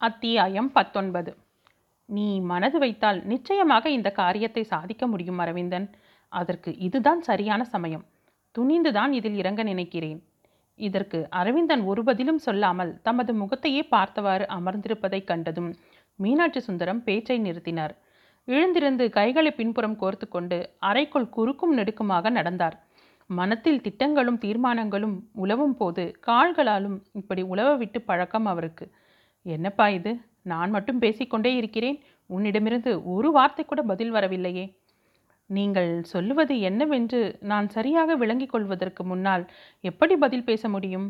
அத்தியாயம் பத்தொன்பது. நீ மனது வைத்தால் நிச்சயமாக இந்த காரியத்தை சாதிக்க முடியும் அரவிந்தன். அதற்கு இதுதான் சரியான சமயம். துணிந்துதான் இதில் இறங்க நினைக்கிறேன். இதற்கு அரவிந்தன் ஒரு பதிலும் சொல்லாமல் தமது முகத்தையே பார்த்தவாறு அமர்ந்திருப்பதைக் கண்டதும் மீனாட்சி சுந்தரம் பேச்சை நிறுத்தினார். எழுந்திருந்து கைகளை பின்புறம் கோர்த்து கொண்டு அறைக்குள் குறுக்கும் நெடுக்குமாக நடந்தார். மனத்தில் திட்டங்களும் தீர்மானங்களும் உழவும் போது கால்களாலும் இப்படி உழவ விட்டு பழக்கம் அவருக்கு. என்னப்பா இது? நான் மட்டும் பேசிக்கொண்டே இருக்கிறேன். உன்னிடமிருந்து ஒரு வார்த்தை கூட பதில் வரவில்லையே. நீங்கள் சொல்லுவது என்னவென்று நான் சரியாக விளங்கிக் கொள்வதற்கு முன்னால் எப்படி பதில் பேச முடியும்?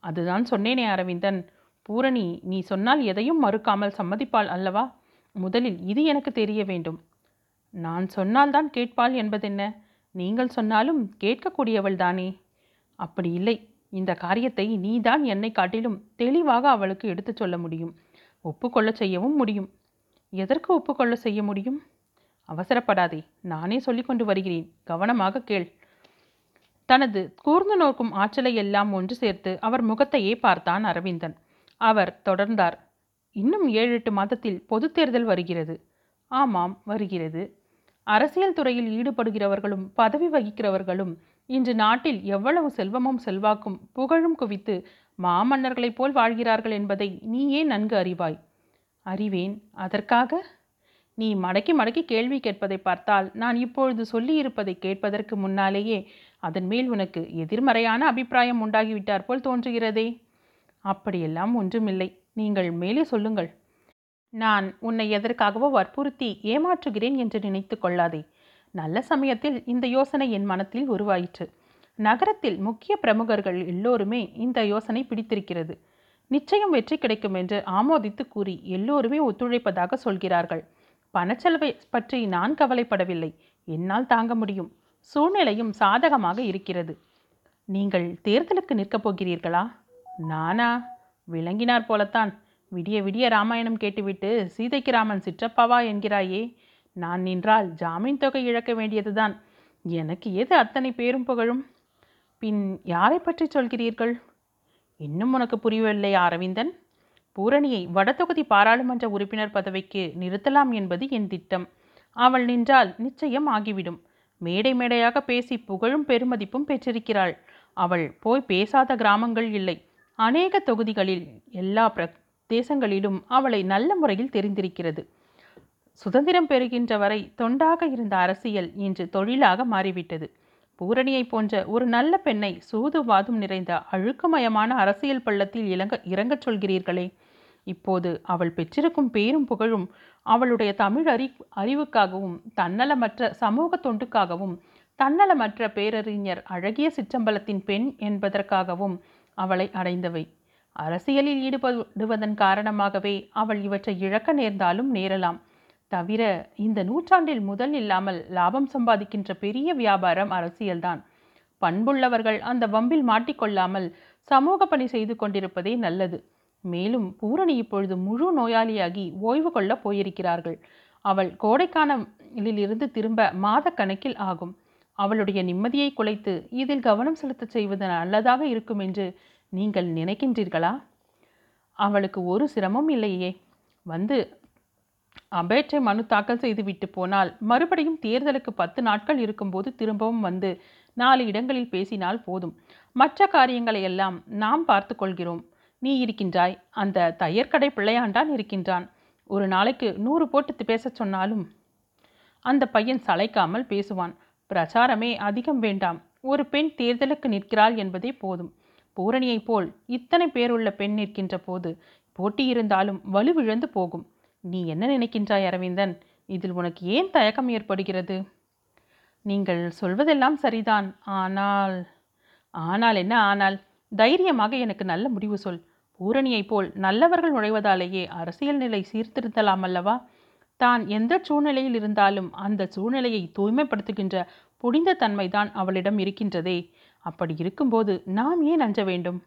அதுதான் சொன்னேனே அரவிந்தன். பூரணி நீ சொன்னால் எதையும் மறுக்காமல் சம்மதிப்பாள் அல்லவா? முதலில் இது எனக்கு தெரிய வேண்டும். நான் சொன்னால்தான் கேட்பாள் என்பதென்ன? நீங்கள் சொன்னாலும் கேட்கக்கூடியவள் தானே அப்படி இல்லை. இந்த காரியத்தை நீதான் என்னை காட்டிலும் தெளிவாக அவளுக்கு எடுத்துச் சொல்ல முடியும். ஒப்புக்கொள்ள செய்யவும் முடியும். எதற்கு ஒப்புக்கொள்ள செய்ய முடியும்? அவசரப்படாதே நானே சொல்லிக்கொண்டு வருகிறேன். கவனமாக கேள். தனது கூர்ந்து நோக்கும் ஆற்றலை எல்லாம் ஒன்று சேர்த்து அவர் முகத்தையே பார்த்தான் அரவிந்தன். அவர் தொடர்ந்தார். இன்னும் ஏழு எட்டு மாதத்தில் பொதுத் தேர்தல் வருகிறது. ஆமாம் வருகிறது. அரசியல் துறையில் ஈடுபடுகிறவர்களும் பதவி வகிக்கிறவர்களும் இன்று நாட்டில் எவ்வளவு செல்வமும் செல்வாக்கும் புகழும் குவித்து மாமன்னர்களைப் போல் வாழ்கிறார்கள் என்பதை நீயே நன்கு அறிவாய். அறிவேன் அதற்காக? நீ மடக்கி மடக்கி கேள்வி கேட்பதை பார்த்தால் நான் இப்பொழுது சொல்லியிருப்பதை கேட்பதற்கு முன்னாலேயே அதன் மேல் உனக்கு எதிர்மறையான அபிப்பிராயம் உண்டாகிவிட்டார் போல் தோன்றுகிறதே. அப்படியெல்லாம் ஒன்றுமில்லை. நீங்கள் மேலே சொல்லுங்கள். நான் உன்னை எதற்காகவோ வற்புறுத்தி ஏமாற்றுகிறேன் என்று நினைத்து கொள்ளாதே. நல்ல சமயத்தில் இந்த யோசனை என் மனத்தில் உருவாயிற்று. நகரத்தில் முக்கிய பிரமுகர்கள் எல்லோருமே இந்த யோசனை பிடித்திருக்கிறது. நிச்சயம் வெற்றி கிடைக்கும் என்று ஆமோதித்து கூறி எல்லோருமே ஒத்துழைப்பதாக சொல்கிறார்கள். பணச்செலவை பற்றி நான் கவலைப்படவில்லை. என்னால் தாங்க முடியும். சூழ்நிலையும் சாதகமாக இருக்கிறது. நீங்கள் தேர்தலுக்கு நிற்கப் போகிறீர்களா? நானா? விளங்கினார் போலத்தான். விடிய விடிய ராமாயணம் கேட்டுவிட்டு சீதைக்கு ராமன் சிற்றப்பாவா என்கிறாயே. நான் நின்றால் ஜாமீன் தொகை இழக்க வேண்டியதுதான். எனக்கு எது அத்தனை பேரும் புகழும்? பின் யாரை பற்றி சொல்கிறீர்கள்? இன்னும் உனக்கு புரியவில்லை அரவிந்தன். பூரணியை வடதொகுதி பாராளுமன்ற உறுப்பினர் பதவிக்கு நிறுத்தலாம் என்பது என் திட்டம். அவள் நின்றால் நிச்சயம் ஆகிவிடும். மேடை மேடையாக பேசி புகழும் பெருமதிப்பும் பெற்றிருக்கிறாள். அவள் போய் பேசாத கிராமங்கள் இல்லை. அநேக தொகுதிகளில் எல்லா பிரதேசங்களிலும் அவளை நல்ல முறையில் தெரிந்திருக்கிறது. சுதந்திரம் பெறுகின்ற வரை தொண்டாக இருந்த அரசியல் இன்று தொழிலாக மாறிவிட்டது. பூரணியை போன்ற ஒரு நல்ல பெண்ணை சூதுவாதும் நிறைந்த அழுக்குமயமான அரசியல் பள்ளத்தில் இறங்க இறங்கச் சொல்கிறீர்களே. இப்போது அவள் பெற்றிருக்கும் பேரும் புகழும் அவளுடைய தமிழ் அறி அறிவுக்காகவும் தன்னலமற்ற சமூக தொண்டுக்காகவும் தன்னலமற்ற பேரறிஞர் அழகிய சிற்றம்பலத்தின் பெண் என்பதற்காகவும் அவளை அடைந்தவை. அரசியலில் ஈடுபடுவதன் காரணமாகவே அவள் இவற்றை இழக்க நேர்ந்தாலும் நேரலாம். தவிர இந்த நூற்றாண்டில் முதல் இல்லாமல் லாபம் சம்பாதிக்கின்ற பெரிய வியாபாரம் அரசியல்தான். பண்புள்ளவர்கள் அந்த வம்பில் மாட்டிக்கொள்ளாமல் சமூக பணி செய்து கொண்டிருப்பதே நல்லது. மேலும் பூரணி இப்பொழுது முழு நோயாளியாகி ஓய்வு கொள்ளப் போயிருக்கிறார்கள். அவள் கோடைக்கானலில் இருந்து திரும்ப மாத கணக்கில் ஆகும். அவளுடைய நிம்மதியை குலைத்து இதில் கவனம் செலுத்தச் செய்வது நல்லதாக இருக்கும் என்று நீங்கள் நினைக்கின்றீர்களா? அவளுக்கு ஒரு சிரமம் இல்லையே. வந்து அபேற்றை மனு தாக்கல் செய்துவிட்டு போனால் மறுபடியும் தேர்தலுக்கு பத்து நாட்கள் இருக்கும்போது திரும்பவும் வந்து நாலு இடங்களில் பேசினால் போதும். மற்ற காரியங்களை எல்லாம் நாம் பார்த்து கொள்கிறோம். நீ இருக்கின்றாய். அந்த தையற்கடை பிள்ளையாண்டான் இருக்கின்றான். ஒரு நாளைக்கு நூறு போட்டு பேசச் சொன்னாலும் அந்த பையன் சளைக்காமல் பேசுவான். பிரச்சாரமே அதிகம் வேண்டாம். ஒரு பெண் தேர்தலுக்கு நிற்கிறாள் என்பதே போதும். பூரணியைப் போல் இத்தனை பேருள்ள பெண் நிற்கின்ற போது போட்டி இருந்தாலும் வலுவிழந்து போகும். நீ என்ன நினைக்கின்றாய் அரவிந்தன்? இதில் உனக்கு ஏன் தயக்கம் ஏற்படுகிறது? நீங்கள் சொல்வதெல்லாம் சரிதான். ஆனால் ஆனால் என்ன ஆனால் தைரியமாக எனக்கு நல்ல முடிவு சொல். பூரணியைப் போல் நல்லவர்கள் நுழைவதாலேயே அரசியல் நிலை சீர்திருத்தலாம் அல்லவா? தான் எந்த சூழ்நிலையில் இருந்தாலும் அந்த சூழ்நிலையை தூய்மைப்படுத்துகின்ற புனித தன்மைதான் அவளிடம் இருக்கின்றதே. அப்படி இருக்கும்போது நாம் ஏன் அஞ்ச வேண்டும்?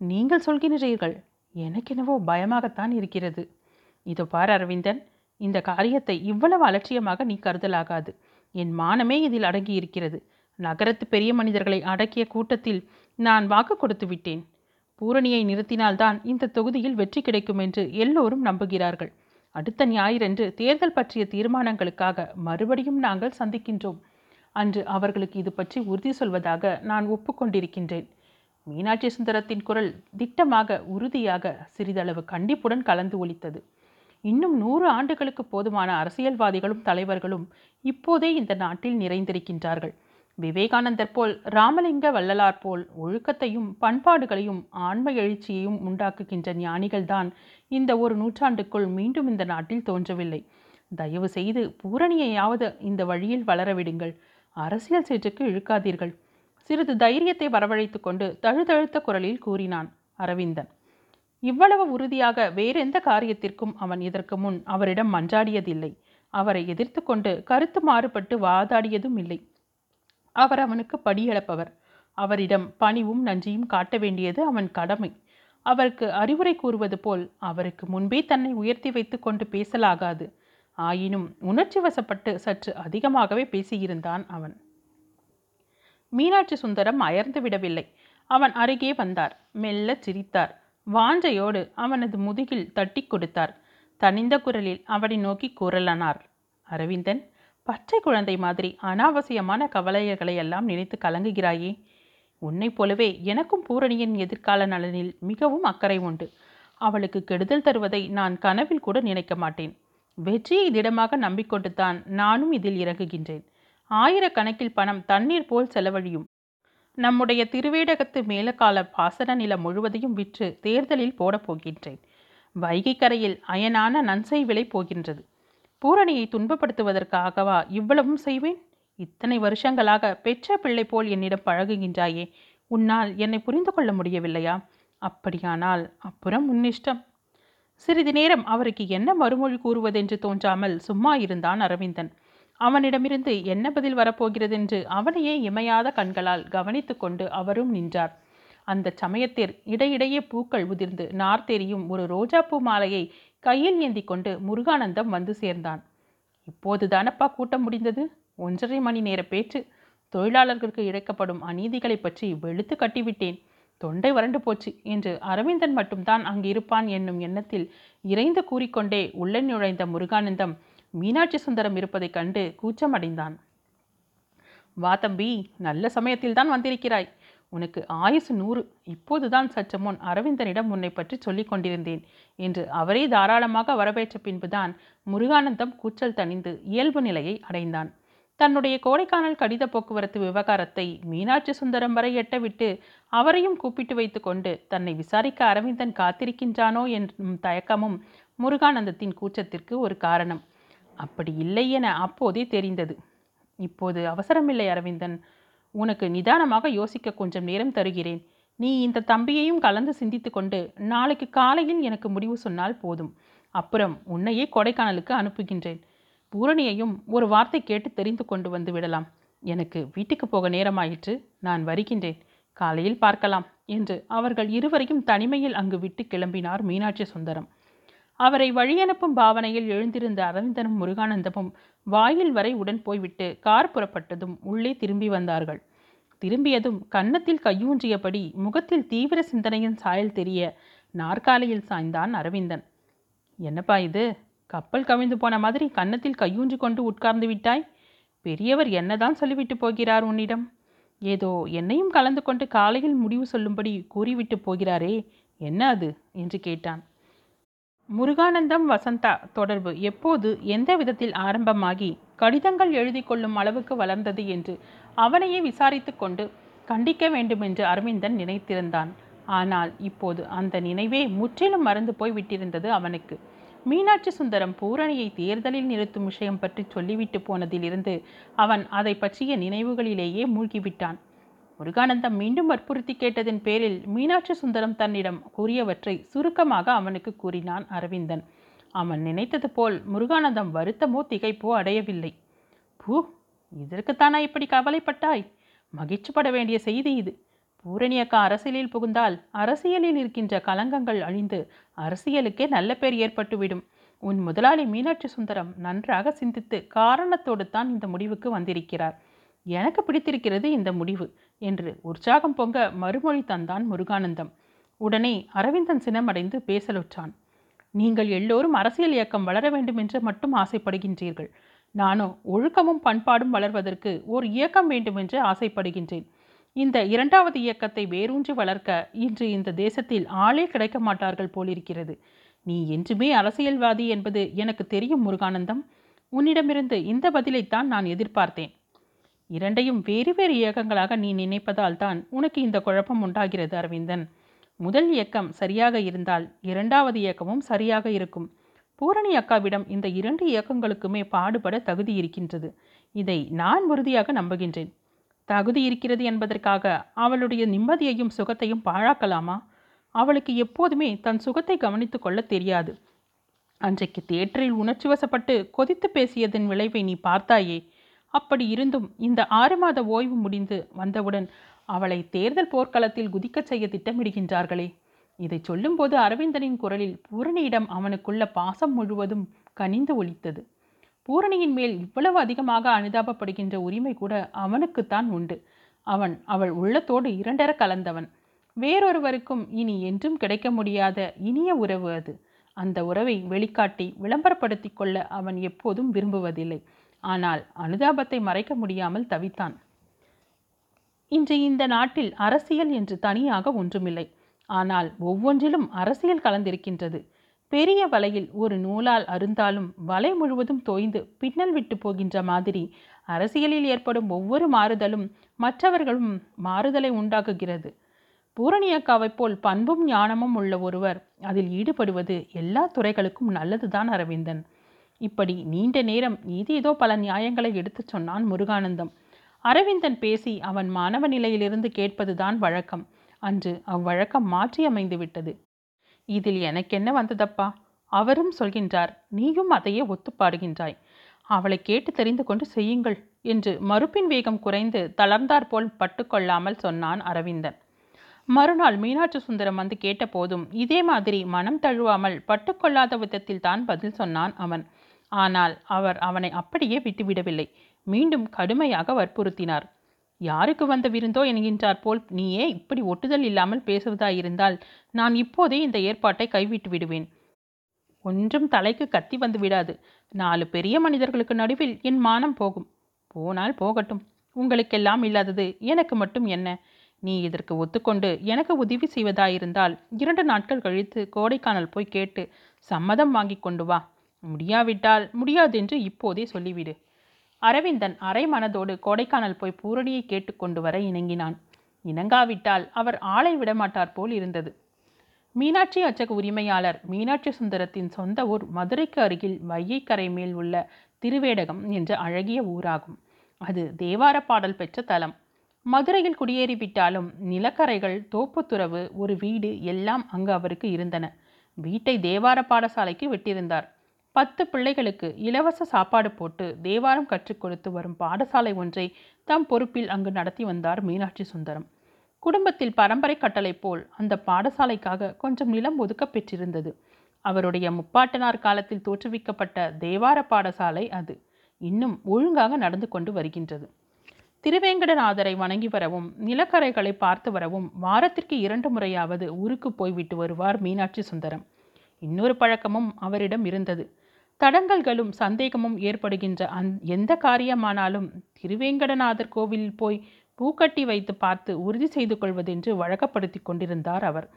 நீங்கள் சொல்கிறீர்கள் எனக்கெனவோ பயமாகத்தான் இருக்கிறது. இதோ பார் அரவிந்தன் இந்த காரியத்தை இவ்வளவு அலட்சியமாக நீ கருதலாகாது. என் மானமே இதில் அடங்கி இருக்கிறது நகரத்து பெரிய மனிதர்களை அடக்கிய கூட்டத்தில் நான் வாக்கு கொடுத்து விட்டேன். பூரணியை நிறுத்தினால்தான் இந்த தொகுதியில் வெற்றி கிடைக்கும் என்று எல்லோரும் நம்புகிறார்கள். அடுத்த ஞாயிறன்று தேர்தல் பற்றிய தீர்மானங்களுக்காக மறுபடியும் நாங்கள் சந்திக்கின்றோம். அன்று அவர்களுக்கு இது பற்றி உறுதி சொல்வதாக நான் ஒப்புக்கொண்டிருக்கின்றேன். மீனாட்சி சுந்தரத்தின் குரல் திட்டமாக உறுதியாக சிறிதளவு கண்டிப்புடன் கலந்து ஒலித்தது. இன்னும் நூறு ஆண்டுகளுக்கு போதுமான அரசியல்வாதிகளும் தலைவர்களும் இப்போதே இந்த நாட்டில் நிறைந்திருக்கின்றார்கள். விவேகானந்தர் போல் ராமலிங்க வள்ளலார் போல் ஒழுக்கத்தையும் பண்பாடுகளையும் ஆன்ம எழுச்சியையும் உண்டாக்குகின்ற ஞானிகள்தான் இந்த ஒரு நூற்றாண்டுக்குள் மீண்டும் இந்த நாட்டில் தோன்றவில்லை. தயவு செய்து பூரணியையாவது இந்த வழியில் வளரவிடுங்கள் அரசியல் சேற்றுக்கு இழுக்காதீர்கள். சிறிது தைரியத்தை வரவழைத்து கொண்டு தழுதழுத்த குரலில் கூறினான் அரவிந்தன். இவ்வளவு உறுதியாக வேறெந்த காரியத்திற்கும் அவன் இதற்கு முன் அவரிடம் மன்றாடியதில்லை. அவரை எதிர்த்து கொண்டு கருத்து மாறுபட்டு வாதாடியதும் இல்லை. அவர் அவனுக்கு படியளப்பவர் அவரிடம் பணிவும் நன்றியும் காட்ட வேண்டியது அவன் கடமை. அவருக்கு அறிவுரை கூறுவது போல் அவருக்கு முன்பே தன்னை உயர்த்தி வைத்து கொண்டு பேசலாகாது. ஆயினும் உணர்ச்சி வசப்பட்டு சற்று அதிகமாகவே பேசியிருந்தான் அவன். மீனாட்சி சுந்தரம் அயர்ந்து விடவில்லை. அவன் அருகே வந்தார். மெல்ல சிரித்தார். வாஞ்சையோடு அவனது முதுகில் தட்டி கொடுத்தார். தனிந்த குரலில் அவனை நோக்கி கூறலானார். அரவிந்தன் பச்சை குழந்தை மாதிரி அனாவசியமான கவலைகளை எல்லாம் நினைத்து கலங்குகிறாயே. உன்னைப் போலவே எனக்கும் பூரணியின் எதிர்கால நலனில் மிகவும் அக்கறை உண்டு. அவளுக்கு கெடுதல் தருவதை நான் கனவில் கூட நினைக்க மாட்டேன். வெற்றியை திடமாக நம்பிக்கொண்டு தான் நானும் இதில் இறங்குகின்றேன். ஆயிரக்கணக்கில் பணம் தண்ணீர் போல் செலவழியும் நம்முடைய திருவேடகத்து மேலக்கால பாசன நிலம் முழுவதையும் விற்று தேர்தலில் போடப்போகின்றேன் வைகைக்கரையில் கரையில் அயனான நன்சை விலை போகின்றது. பூரணியை துன்பப்படுத்துவதற்காகவா இவ்வளவும் செய்வேன்? இத்தனை வருஷங்களாக பெற்ற பிள்ளை போல் என்னிடம் பழகுகின்றாயே உன்னால் என்னை புரிந்து கொள்ள முடியவில்லையா? அப்படியானால் அப்புறம் உன்னிஷ்டம் சிறிது நேரம் அவருக்கு என்ன மறுமொழி கூறுவதென்று தோன்றாமல் சும்மா இருந்தான் அரவிந்தன். அவனிடமிருந்து என்ன பதில் வரப்போகிறதென்று அவனையே இமையாத கண்களால் கவனித்து கொண்டு அவரும் நின்றார். அந்த சமயத்தில் இடையிடையே பூக்கள் உதிர்ந்து நார் தெரியும் ஒரு ரோஜாப்பூ மாலையை கையில் ஏந்தி கொண்டு முருகானந்தம் வந்து சேர்ந்தான். இப்போது தானப்பா கூட்டம் முடிந்தது? ஒன்றரை மணி நேர பேச்சு. தொழிலாளர்களுக்கு இழைக்கப்படும் அநீதிகளை பற்றி வெளுத்து கட்டிவிட்டேன். தொண்டை வறண்டு போச்சு என்று அரவிந்தன் மட்டும்தான் அங்கு இருப்பான் என்னும் எண்ணத்தில் இறைந்து கூறிக்கொண்டே உள்ளே நுழைந்த முருகானந்தம் மீனாட்சி சுந்தரம் இருப்பதைக் கண்டு கூச்சம் அடைந்தான் வா தம்பி நல்ல சமயத்தில் தான் வந்திருக்கிறாய். உனக்கு ஆயுசு நூறு. இப்போதுதான் சற்று முன் அரவிந்தனிடம் உன்னை பற்றி சொல்லிக் கொண்டிருந்தேன் என்று அவரே தாராளமாக வரவேற்ற பின்புதான் முருகானந்தம் கூச்சல் தணிந்து இயல்பு நிலையை அடைந்தான். தன்னுடைய கோடைக்கானல் கடித போக்குவரத்து விவகாரத்தை மீனாட்சி சுந்தரம் வரை எட்டவிட்டு அவரையும் கூப்பிட்டு வைத்துக்கொண்டு தன்னை விசாரிக்க அரவிந்தன் காத்திருக்கின்றானோ என்னும் தயக்கமும் முருகானந்தத்தின் கூச்சத்திற்கு ஒரு காரணம். அப்படி இல்லை என அப்போதே தெரிந்தது. இப்போது அவசரமில்லை அரவிந்தன். உனக்கு நிதானமாக யோசிக்க கொஞ்சம் நேரம் தருகிறேன். நீ இந்த தம்பியையும் கலந்து சிந்தித்து கொண்டு நாளைக்கு காலையில் எனக்கு முடிவு சொன்னால் போதும். அப்புறம் உன்னையே கொடைக்கானலுக்கு அனுப்புகின்றேன். பூரணியையும் ஒரு வார்த்தை கேட்டு தெரிந்து கொண்டு வந்து விடலாம். எனக்கு வீட்டுக்கு போக நேரமாயிற்று. நான் வருகின்றேன். காலையில் பார்க்கலாம் என்று அவர்கள் இருவரையும் தனிமையில் அங்கு விட்டு கிளம்பினார் மீனாட்சி சுந்தரம். அவரை வழியனுப்பும் பாவனையில் எழுந்திருந்த அரவிந்தனும் முருகானந்தமும் வாயில் வரை உடன் போய்விட்டு கார் புறப்பட்டதும் உள்ளே திரும்பி வந்தார்கள். திரும்பியதும் கன்னத்தில் கையூன்றியபடி முகத்தில் தீவிர சிந்தனையின் சாயல் தெரிய நாற்காலியில் சாய்ந்தான் அரவிந்தன். என்னப்பா இது? கப்பல் கவிழ்ந்து போன மாதிரி கன்னத்தில் கையூன்றி கொண்டு உட்கார்ந்து விட்டாய்? பெரியவர் என்னதான் சொல்லிவிட்டு போகிறார் உன்னிடம்? ஏதோ என்னையும் கலந்து கொண்டு காலையில் முடிவு சொல்லும்படி கூறிவிட்டு போகிறாரே என்ன அது? என்று கேட்டான். முருகானந்தம் வசந்தா தொடர்பு எப்போது எந்த விதத்தில் ஆரம்பமாகி கடிதங்கள் எழுதி கொள்ளும் அளவுக்கு வளர்ந்தது என்று அவனையே விசாரித்து கொண்டு கண்டிக்க வேண்டுமென்று அரவிந்தன் நினைத்திருந்தான். ஆனால் இப்போது அந்த நினைவே முற்றிலும் மறந்து போய் விட்டிருந்தது அவனுக்கு. மீனாட்சி சுந்தரம் பூரணியை தேர்தலில் நிறுத்தும் விஷயம் பற்றி சொல்லிவிட்டு போனதிலிருந்து அவன் அதை பற்றிய நினைவுகளிலேயே மூழ்கிவிட்டான். முருகானந்தம் மீண்டும் வற்புறுத்தி கேட்டதின் பேரில் மீனாட்சி சுந்தரம் தன்னிடம் கூறியவற்றை சுருக்கமாக அவனுக்கு கூறினான் அரவிந்தன். அவன் நினைத்தது போல் முருகானந்தம் வருத்தமோ திகைப்போ அடையவில்லை. பூ இதற்குத்தானா இப்படி கவலைப்பட்டாய்? மகிழ்ச்சிப்பட வேண்டிய செய்தி இது. பூரணி அக்கா அரசியலில் புகுந்தால் அரசியலில் இருக்கின்ற கலங்கங்கள் அழிந்து அரசியலுக்கே நல்ல பேர் ஏற்பட்டுவிடும். உன் முதலாளி மீனாட்சி சுந்தரம் நன்றாக சிந்தித்து காரணத்தோடு தான் இந்த முடிவுக்கு வந்திருக்கிறார். எனக்கு பிடித்திருக்கிறது இந்த முடிவு என்று உற்சாகம் பொங்க மறுமொழி தந்தான் முருகானந்தம். உடனே அரவிந்தன் சினமடைந்து பேசலுற்றான். நீங்கள் எல்லோரும் அரசியல் இயக்கம் வளர வேண்டும் என்று மட்டும் ஆசைப்படுகின்றீர்கள். நானோ ஒழுக்கமும் பண்பாடும் வளர்வதற்கு ஓர் இயக்கம் வேண்டும் என்று ஆசைப்படுகின்றேன். இந்த இரண்டாவது இயக்கத்தை வேரூன்றி வளர்க்க இன்று இந்த தேசத்தில் ஆளே கிடைக்க மாட்டார்கள் போலிருக்கிறது. நீ என்றுமே அரசியல்வாதி என்பது எனக்கு தெரியும் முருகானந்தம். உன்னிடமிருந்து இந்த பதிலைத்தான் நான் எதிர்பார்த்தேன். இரண்டையும் வேறு வேறு இயக்கங்களாக நீ நினைப்பதால் தான் உனக்கு இந்த குழப்பம் உண்டாகிறது அரவிந்தன். முதல் இயக்கம் சரியாக இருந்தால் இரண்டாவது இயக்கமும் சரியாக இருக்கும். பூரணி அக்காவிடம் இந்த இரண்டு இயக்கங்களுக்குமே பாடுபட தகுதி இருக்கின்றது. இதை நான் உறுதியாக நம்புகின்றேன். தகுதி இருக்கிறது என்பதற்காக அவளுடைய நிம்மதியையும் சுகத்தையும் பாழாக்கலாமா? அவளுக்கு எப்போதுமே தன் சுகத்தை கவனித்து கொள்ள தெரியாது. அன்றைக்கு தேட்டரில் உணர்ச்சி வசப்பட்டு கொதித்து பேசியதன் விளைவை நீ பார்த்தாயே? அப்படி இருந்தும் இந்த ஆறு மாத ஓய்வு முடிந்து வந்தவுடன் அவளை தேர்தல் போர்க்களத்தில் குதிக்கச் செய்ய திட்டமிடுகின்றார்களே. இதை சொல்லும்போது அரவிந்தனின் குரலில் பூரணியிடம் அவனுக்குள்ள பாசம் முழுவதும் கனிந்து ஒலித்தது. பூரணியின் மேல் இவ்வளவு அதிகமாக அனுதாபப்படுகின்ற உரிமை கூட அவனுக்குத்தான் உண்டு. அவன் அவள் உள்ளத்தோடு இரண்டர கலந்தவன். வேறொருவருக்கும் இனி என்றும் கிடைக்க முடியாத இனிய உறவு அது. அந்த உறவை வெளிக்காட்டி விளம்பரப்படுத்திக் கொள்ள அவன் எப்போதும் விரும்புவதில்லை. ஆனால் அனுதாபத்தை மறைக்க முடியாமல் தவித்தான். இன்று இந்த நாட்டில் அரசியல் என்று தனியாக ஒன்றுமில்லை. ஆனால் ஒவ்வொன்றிலும் அரசியல் கலந்திருக்கின்றது. பெரிய வலையில் ஒரு நூலால் அருந்தாலும் வலை முழுவதும் தோய்ந்து பின்னல் விட்டு போகின்ற மாதிரி அரசியலில் ஏற்படும் ஒவ்வொரு மாறுதலும் மற்றவர்களும் மாறுதலை உண்டாக்குகிறது. பூரணியக்காவைப் போல் பண்பும் ஞானமும் உள்ள ஒருவர் அதில் ஈடுபடுவது எல்லா துறைகளுக்கும் நல்லதுதான் அரவிந்தன். இப்படி நீண்ட நேரம் ஏதேதோ பல நியாயங்களை எடுத்துச் சொன்னான் முருகானந்தம். அரவிந்தன் பேசி அவன் மாணவ நிலையிலிருந்து கேட்பதுதான் வழக்கம். அன்று அவ்வழக்கம் மாற்றி அமைந்து விட்டது. இதில் எனக்கென்ன வந்ததப்பா? அவரும் சொல்கின்றார் நீயும் அதையே ஒத்துப்பாடுகின்றாய் அவளை கேட்டு தெரிந்து கொண்டு செய்யுங்கள் என்று மறுப்பின் வேகம் குறைந்து தளர்ந்தாற்போல் பட்டுக்கொள்ளாமல் சொன்னான் அரவிந்தன். மறுநாள் மீனாட்சி சுந்தரம் வந்து கேட்டபோதும் இதே மாதிரி மனம் தழுவாமல் பட்டுக்கொள்ளாத விதத்தில் தான் பதில் சொன்னான் அவன். ஆனால் அவர் அவனை அப்படியே விட்டுவிடவில்லை மீண்டும் கடுமையாக வற்புறுத்தினார். யாருக்கு வந்த விருந்தோ என்கின்றார் போல் நீயே இப்படி ஒட்டுதல் இல்லாமல் பேசுவதாயிருந்தால் நான் இப்போதே இந்த ஏற்பாட்டை கைவிட்டு விடுவேன். ஒன்றும் தலைக்கு கத்தி வந்து விடாது. நாலு பெரிய மனிதர்களுக்கு நடுவில் என் மானம் போகும். போனால் போகட்டும். உங்களுக்கெல்லாம் இல்லாதது எனக்கு மட்டும் என்ன? நீ இதற்கு ஒத்துக்கொண்டு எனக்கு உதவி செய்வதாயிருந்தால் இரண்டு நாட்கள் கழித்து கோடைக்கானல் போய் கேட்டு சம்மதம் வாங்கி கொண்டு வா. முடியாவிட்டால் முடியாதென்று இப்போதே சொல்லிவிடு. அரவிந்தன் அரை மனதோடு கோடைக்கானல் போய் பூரணியை கேட்டுக்கொண்டு வர இணங்கினான். இணங்காவிட்டால் அவர் ஆளை விடமாட்டார் போல் இருந்தது. மீனாட்சி அச்சக உரிமையாளர் மீனாட்சி சுந்தரத்தின் சொந்த ஊர் மதுரைக்கு அருகில் வையைக்கரை மேல் உள்ள திருவேடகம் என்ற அழகிய ஊராகும். அது தேவார பாடல் பெற்ற தலம். மதுரையில் குடியேறிவிட்டாலும் நிலக்கரைகள் தோப்புத்துறவு ஒரு வீடு எல்லாம் அங்கு அவருக்கு இருந்தன. வீட்டை தேவார பாடசாலைக்கு விட்டிருந்தார். பத்து பிள்ளைகளுக்கு இலவச சாப்பாடு போட்டு தேவாரம் கற்றுக் கொடுத்து வரும் பாடசாலை ஒன்றை தம் பொறுப்பில் அங்கு நடத்தி வந்தார் மீனாட்சி சுந்தரம். குடும்பத்தில் பரம்பரை கட்டளை போல் அந்த பாடசாலைக்காக கொஞ்சம் நிலம் ஒதுக்க பெற்றிருந்தது. அவருடைய முப்பாட்டனார் காலத்தில் தோற்றுவிக்கப்பட்ட தேவார பாடசாலை அது. இன்னும் ஒழுங்காக நடந்து கொண்டு வருகின்றது. திருவேங்கடநாதரை வணங்கி வரவும் நிலக்கரைகளை பார்த்து வரவும் வாரத்திற்கு இரண்டு முறையாவது ஊருக்கு போய்விட்டு வருவார் மீனாட்சி சுந்தரம். இன்னொரு பழக்கமும் அவரிடம் இருந்தது. தடங்கல்களும் சந்தேகமும் ஏற்படுகின்ற அந் எந்த காரியமானாலும் திருவேங்கடநாதர் கோவிலில் போய் பூக்கட்டி வைத்து பார்த்து உறுதி செய்து கொள்வதென்று வழக்கப்படுத்தி கொண்டிருந்தார் அவர்.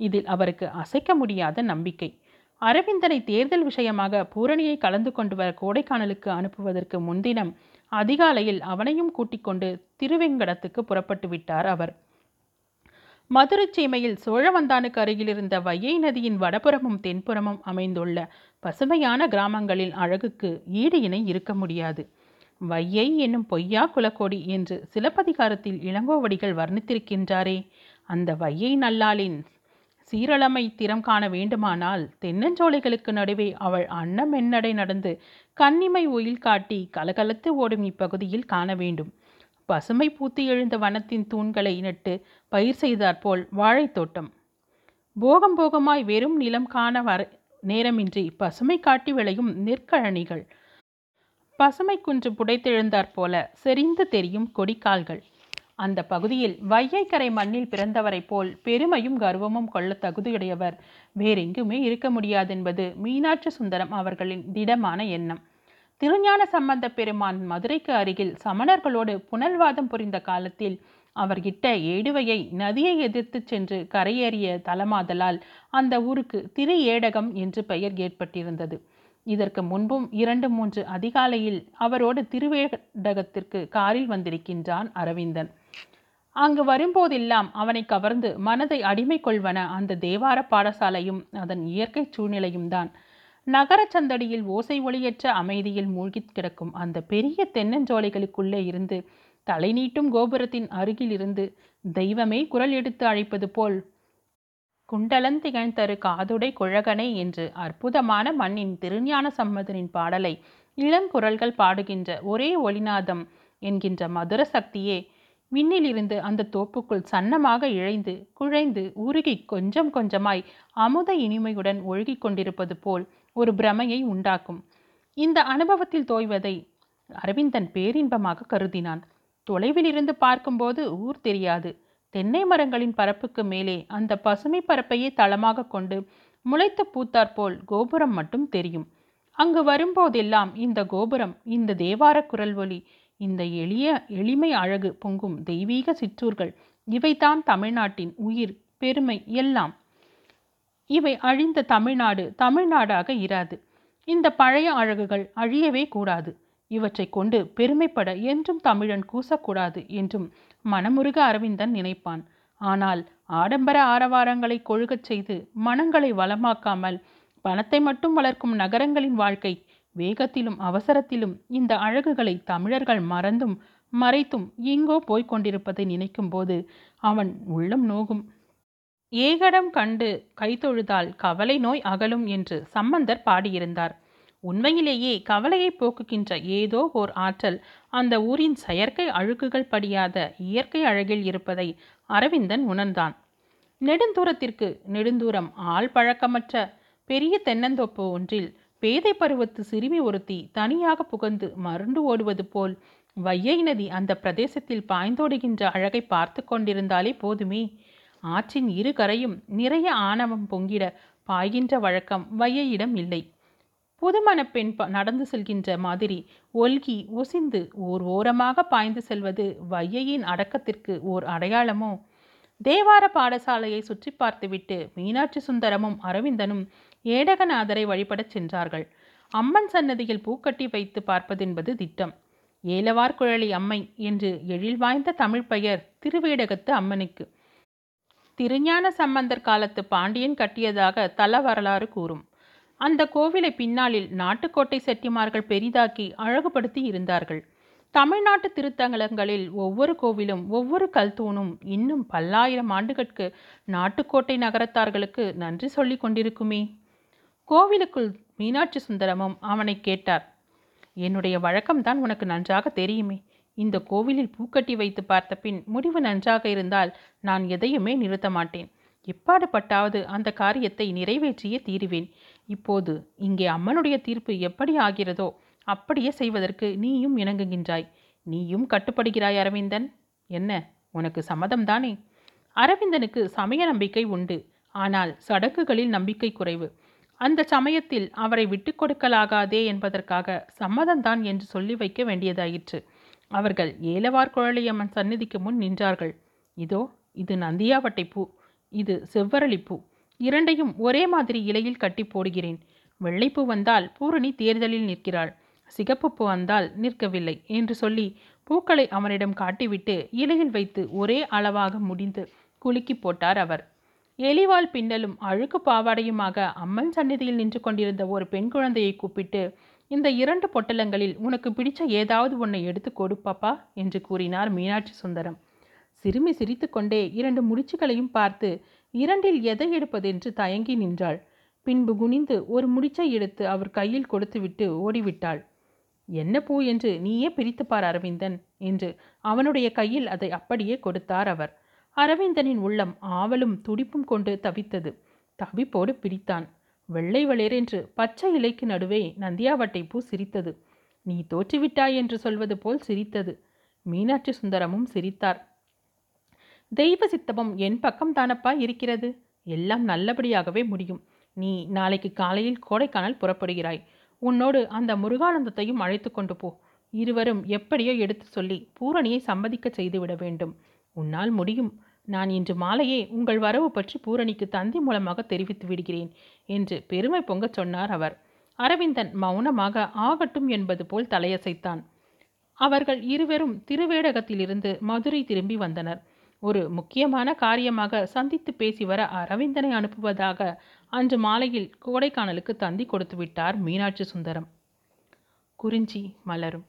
இதில் அவருக்கு அசைக்க முடியாத நம்பிக்கை. அரவிந்தனை தேர்தல் விஷயமாக பூரணியை கலந்து கொண்டு வர கோடைக்கானலுக்கு அனுப்புவதற்கு முன்தினம் அதிகாலையில் அவனையும் கூட்டிக் கொண்டு திருவேங்கடத்துக்கு புறப்பட்டு விட்டார் அவர். மதுரை சீமையில் சோழவந்தானுக்கு அருகில் இருந்த வையை நதியின் வடபுறமும் தென்புறமும் அமைந்துள்ள பசுமையான கிராமங்களின் அழகுக்கு ஈடு இணை இருக்க முடியாது. வையை என்னும் பொய்யா குலக்கோடி என்று சிலப்பதிகாரத்தில் இளங்கோவடிகள் வர்ணித்திருக்கின்றாரே. அந்த வையை நல்லாளின் சீரழமை திறம் காண வேண்டுமானால் தென்னஞ்சோலைகளுக்கு நடுவே அவள் அன்னமென்னடை நடந்து கன்னிமை ஒயில் காட்டி கலகலத்து ஓடும் இப்பகுதியில் காண வேண்டும். பசுமை பூத்து எழுந்த வனத்தின் தூண்களை நட்டு பயிர் செய்தாற்போல் வாழைத்தோட்டம் போகம் போகமாய் வெறும் நிலம் காண வர நேரமின்றி பசுமை காட்டி விளையும் நெற்கழனிகள். பசுமை குன்று புடைத்தெழுந்தாற் போல செறிந்து தெரியும் கொடிக்கால்கள். அந்த பகுதியில் வையைக்கரை மண்ணில் பிறந்தவரைப் போல் பெருமையும் கர்வமும் கொள்ள தகுதியுடையவர். வேறெங்குமே இருக்க முடியாதென்பது மீனாட்சி சுந்தரம் அவர்களின் திடமான எண்ணம். திருஞான சம்பந்த பெருமான் மதுரைக்கு அருகில் சமணர்களோடு புனல்வாதம் புரிந்த காலத்தில் அவர் ஏடுவையை நதியை எதிர்த்து சென்று கரையேறிய தலமாதலால் அந்த ஊருக்கு திரு ஏடகம் என்று பெயர் ஏற்பட்டிருந்தது. இதற்கு முன்பும் இரண்டு மூன்று அதிகாலையில் அவரோடு திருவேடகத்திற்கு காரில் வந்திருக்கின்றான் அரவிந்தன். அங்கு வரும்போதெல்லாம் அவனை கவர்ந்து மனதை அடிமை கொள்வன அந்த தேவார பாடசாலையும் அதன் இயற்கை சூழ்நிலையும் தான் நகர சந்தடியில் ஓசை ஒளியற்ற அமைதியில் மூழ்கிக் கிடக்கும் அந்த பெரிய தென்னஞ்சோலைகளுக்குள்ளே இருந்து தலை நீட்டும் கோபுரத்தின் அருகில் இருந்து தெய்வமே குரல் எடுத்து அழைப்பது போல் குண்டலன் திகழ்ந்தரு காதுடை குழகனை என்று அற்புதமான மண்ணின் திருஞான சம்மதனின் பாடலை இளங்குரல்கள் பாடுகின்ற ஒரே ஒளிநாதம் என்கின்ற மதுர சக்தியே விண்ணிலிருந்து அந்த தோப்புக்குள் சன்னமாக இழைந்து குழைந்து உருகி கொஞ்சம் கொஞ்சமாய் அமுத இனிமையுடன் ஒழுகிக் கொண்டிருப்பது போல் ஒரு பிரமையை உண்டாக்கும். இந்த அனுபவத்தில் தோய்வதை அரவிந்தன் பேரின்பமாக கருதினான். தொலைவில் இருந்து பார்க்கும்போது ஊர் தெரியாது. தென்னை மரங்களின் பரப்புக்கு மேலே அந்த பசுமை பரப்பையே தளமாக கொண்டு முளைத்து பூத்தாற்போல் கோபுரம் மட்டும் தெரியும். அங்கு வரும்போதெல்லாம் இந்த கோபுரம் இந்த தேவார குரல் ஒலி இந்த எளிய எளிமை அழகு பொங்கும் தெய்வீக சிற்றூர்கள். இவைதான் தமிழ்நாட்டின் உயிர் பெருமை எல்லாம். இவை அழிந்த தமிழ்நாடு தமிழ்நாடாக இராது. இந்த பழைய அழகுகள் அழியவே கூடாது. இவற்றை கொண்டு பெருமைப்பட என்றும் தமிழன் கூசக்கூடாது என்றும் மனமுருக அரவிந்தன் நினைப்பான். ஆனால் ஆடம்பர ஆரவாரங்களை கொழுகச் செய்து மனங்களை வளமாக்காமல் பணத்தை மட்டும் வளர்க்கும் நகரங்களின் வாழ்க்கை வேகத்திலும் அவசரத்திலும் இந்த அழகுகளை தமிழர்கள் மறந்தும் மறைத்தும் எங்கோ போய்க் கொண்டிருப்பதை நினைக்கும்போது அவன் உள்ளம் நோகும். ஏகடம் கண்டு கைத்தொழுதால் கவலை நோய் அகலும் என்று சம்பந்தர் பாடியிருந்தார். உண்மையிலேயே கவலையை போக்குகின்ற ஏதோ ஓர் ஆற்றல் அந்த ஊரின் செயற்கை அழுக்குகள் படியாத இயற்கை அழகில் இருப்பதை அரவிந்தன் உணர்ந்தான். நெடுந்தூரத்திற்கு நெடுந்தூரம் ஆள் பழக்கமற்ற பெரிய தென்னந்தோப்பு ஒன்றில் பேதை பருவத்து சிறுமி ஒருத்தி தனியாக புகந்து மருண்டு ஓடுவது போல் வையை நதி அந்த பிரதேசத்தில் பாய்ந்தோடுகின்ற அழகை பார்த்து கொண்டிருந்தாலே போதுமே. ஆற்றின் இரு கரையும் நிறைய ஆணவம் பொங்கிட பாய்கின்ற வழக்கம் வையையிடம் இல்லை. புதுமண பெண் நடந்து செல்கின்ற மாதிரி ஒல்கி ஒசிந்து ஓர் ஓரமாக பாய்ந்து செல்வது வையையின் அடக்கத்திற்கு ஓர் அடையாளமோ? தேவார பாடசாலையை சுற்றி பார்த்துவிட்டு மீனாட்சி சுந்தரமும் அரவிந்தனும் ஏடகநாதரை வழிபடச் சென்றார்கள். அம்மன் சன்னதியில் பூக்கட்டி வைத்து பார்ப்பதென்பது திட்டம். ஏலவார்குழலி அம்மை என்று எழில் வாய்ந்த தமிழ் பெயர் திருவேடகத்து அம்மனுக்கு. திருஞான சம்பந்தர் காலத்து பாண்டியன் கட்டியதாக தல வரலாறு கூறும். அந்த கோவிலை பின்னாளில் நாட்டுக்கோட்டை செட்டிமார்கள் பெரிதாக்கி அழகுபடுத்தி இருந்தார்கள். தமிழ்நாட்டு திருத்தங்கலங்களில் ஒவ்வொரு கோவிலும் ஒவ்வொரு கல்தூணும் இன்னும் பல்லாயிரம் ஆண்டுகளுக்கு நாட்டுக்கோட்டை நகரத்தார்களுக்கு நன்றி சொல்லி கொண்டிருக்குமே. கோவிலுக்குள் மீனாட்சி சுந்தரமும் அவனை கேட்டார் என்னுடைய வழக்கம்தான் உனக்கு நன்றாக தெரியுமே. இந்த கோவிலில் பூக்கட்டி வைத்து பார்த்த பின் முடிவு நன்றாக இருந்தால் நான் எதையுமே நிறுத்த மாட்டேன். எப்பாடுபட்டாவது அந்த காரியத்தை நிறைவேற்றியே தீருவேன். இப்போது இங்கே அம்மனுடைய தீர்ப்பு எப்படி ஆகிறதோ அப்படியே செய்வதற்கு நீயும் இணங்குகின்றாய். நீயும் கட்டுப்படுகிறாய் அரவிந்தன். என்ன உனக்கு சம்மதம்தானே? அரவிந்தனுக்கு சமய நம்பிக்கை உண்டு. ஆனால் சடங்குகளில் நம்பிக்கை குறைவு. அந்த சமயத்தில் அவரை விட்டு கொடுக்கலாகாதே என்பதற்காக சம்மதம்தான் என்று சொல்லி வைக்க வேண்டியதாயிற்று. அவர்கள் ஏலவார் குழலியம்மன் சந்நிதிக்கு முன் நின்றார்கள். இதோ இது நந்தியாவட்டை பூ இது செவ்வரளிப்பூ இரண்டையும் ஒரே மாதிரி இலையில் கட்டி போடுகிறேன். வெள்ளைப்பூ வந்தால் பூரணி தேர்தலில் நிற்கிறாள். சிகப்பு பூ வந்தால் நிற்கவில்லை என்று சொல்லி பூக்களை அவனிடம் காட்டிவிட்டு இலையில் வைத்து ஒரே அளவாக முடிந்து குலுக்கி போட்டார் அவர். எலிவாள் பின்னலும் அழுக்கு பாவாடையுமாக அம்மன் சந்நிதியில் நின்று கொண்டிருந்த ஒரு பெண் குழந்தையை கூப்பிட்டு இந்த இரண்டு பொட்டலங்களில் உனக்கு பிடிச்ச ஏதாவது ஒன்றை எடுத்து கொடுப்பாப்பா என்று கூறினார் மீனாட்சி சுந்தரம். சிறுமி சிரித்துக்கொண்டே இரண்டு முடிச்சுகளையும் பார்த்து இரண்டில் எதை எடுப்பதென்று தயங்கி நின்றாள் பின்பு குனிந்து ஒரு முடிச்சை எடுத்து அவர் கையில் கொடுத்துவிட்டு ஓடிவிட்டாள். என்ன பூ என்று நீயே பிரித்துப்பார் அரவிந்தன் என்று அவனுடைய கையில் அதை அப்படியே கொடுத்தார் அவர். அரவிந்தனின் உள்ளம் ஆவலும் துடிப்பும் கொண்டு தவித்தது. தவிப்போடு பிடித்தான். வெள்ளை வளேரென்று பச்சை இலைக்கு நடுவே நந்தியாவட்டை பூ சிரித்தது. நீ தோற்றுவிட்டாய் என்று சொல்வது போல் சிரித்தது. மீனாட்சி சுந்தரமும் சிரித்தார். தெய்வ சித்தமும் என் பக்கம் தானப்பா இருக்கிறது? எல்லாம் நல்லபடியாகவே முடியும். நீ நாளைக்கு காலையில் கோடைக்கானல் புறப்படுகிறாய். உன்னோடு அந்த முருகானந்தத்தையும் அழைத்து கொண்டு போ. இருவரும் எப்படியோ எடுத்து சொல்லி பூரணியை சம்மதிக்க செய்துவிட வேண்டும். உன்னால் முடியும். நான் இன்று மாலையே உங்கள் வரவு பற்றி பூரணிக்கு தந்தி மூலமாக தெரிவித்து விடுகிறேன் என்று பெருமை பொங்கச் சொன்னார் அவர். அரவிந்தன் மௌனமாக ஆகட்டும் என்பது போல் தலையசைத்தான். அவர்கள் இருவரும் திருவேடகத்திலிருந்து மதுரை திரும்பி வந்தனர். ஒரு முக்கியமான காரியமாக சந்தித்து பேசி வர அரவிந்தனை அனுப்புவதாக அன்று மாலையில் கோடைக்கானலுக்கு தந்தி கொடுத்துவிட்டார் மீனாட்சி சுந்தரம். குறிஞ்சி மலரும்.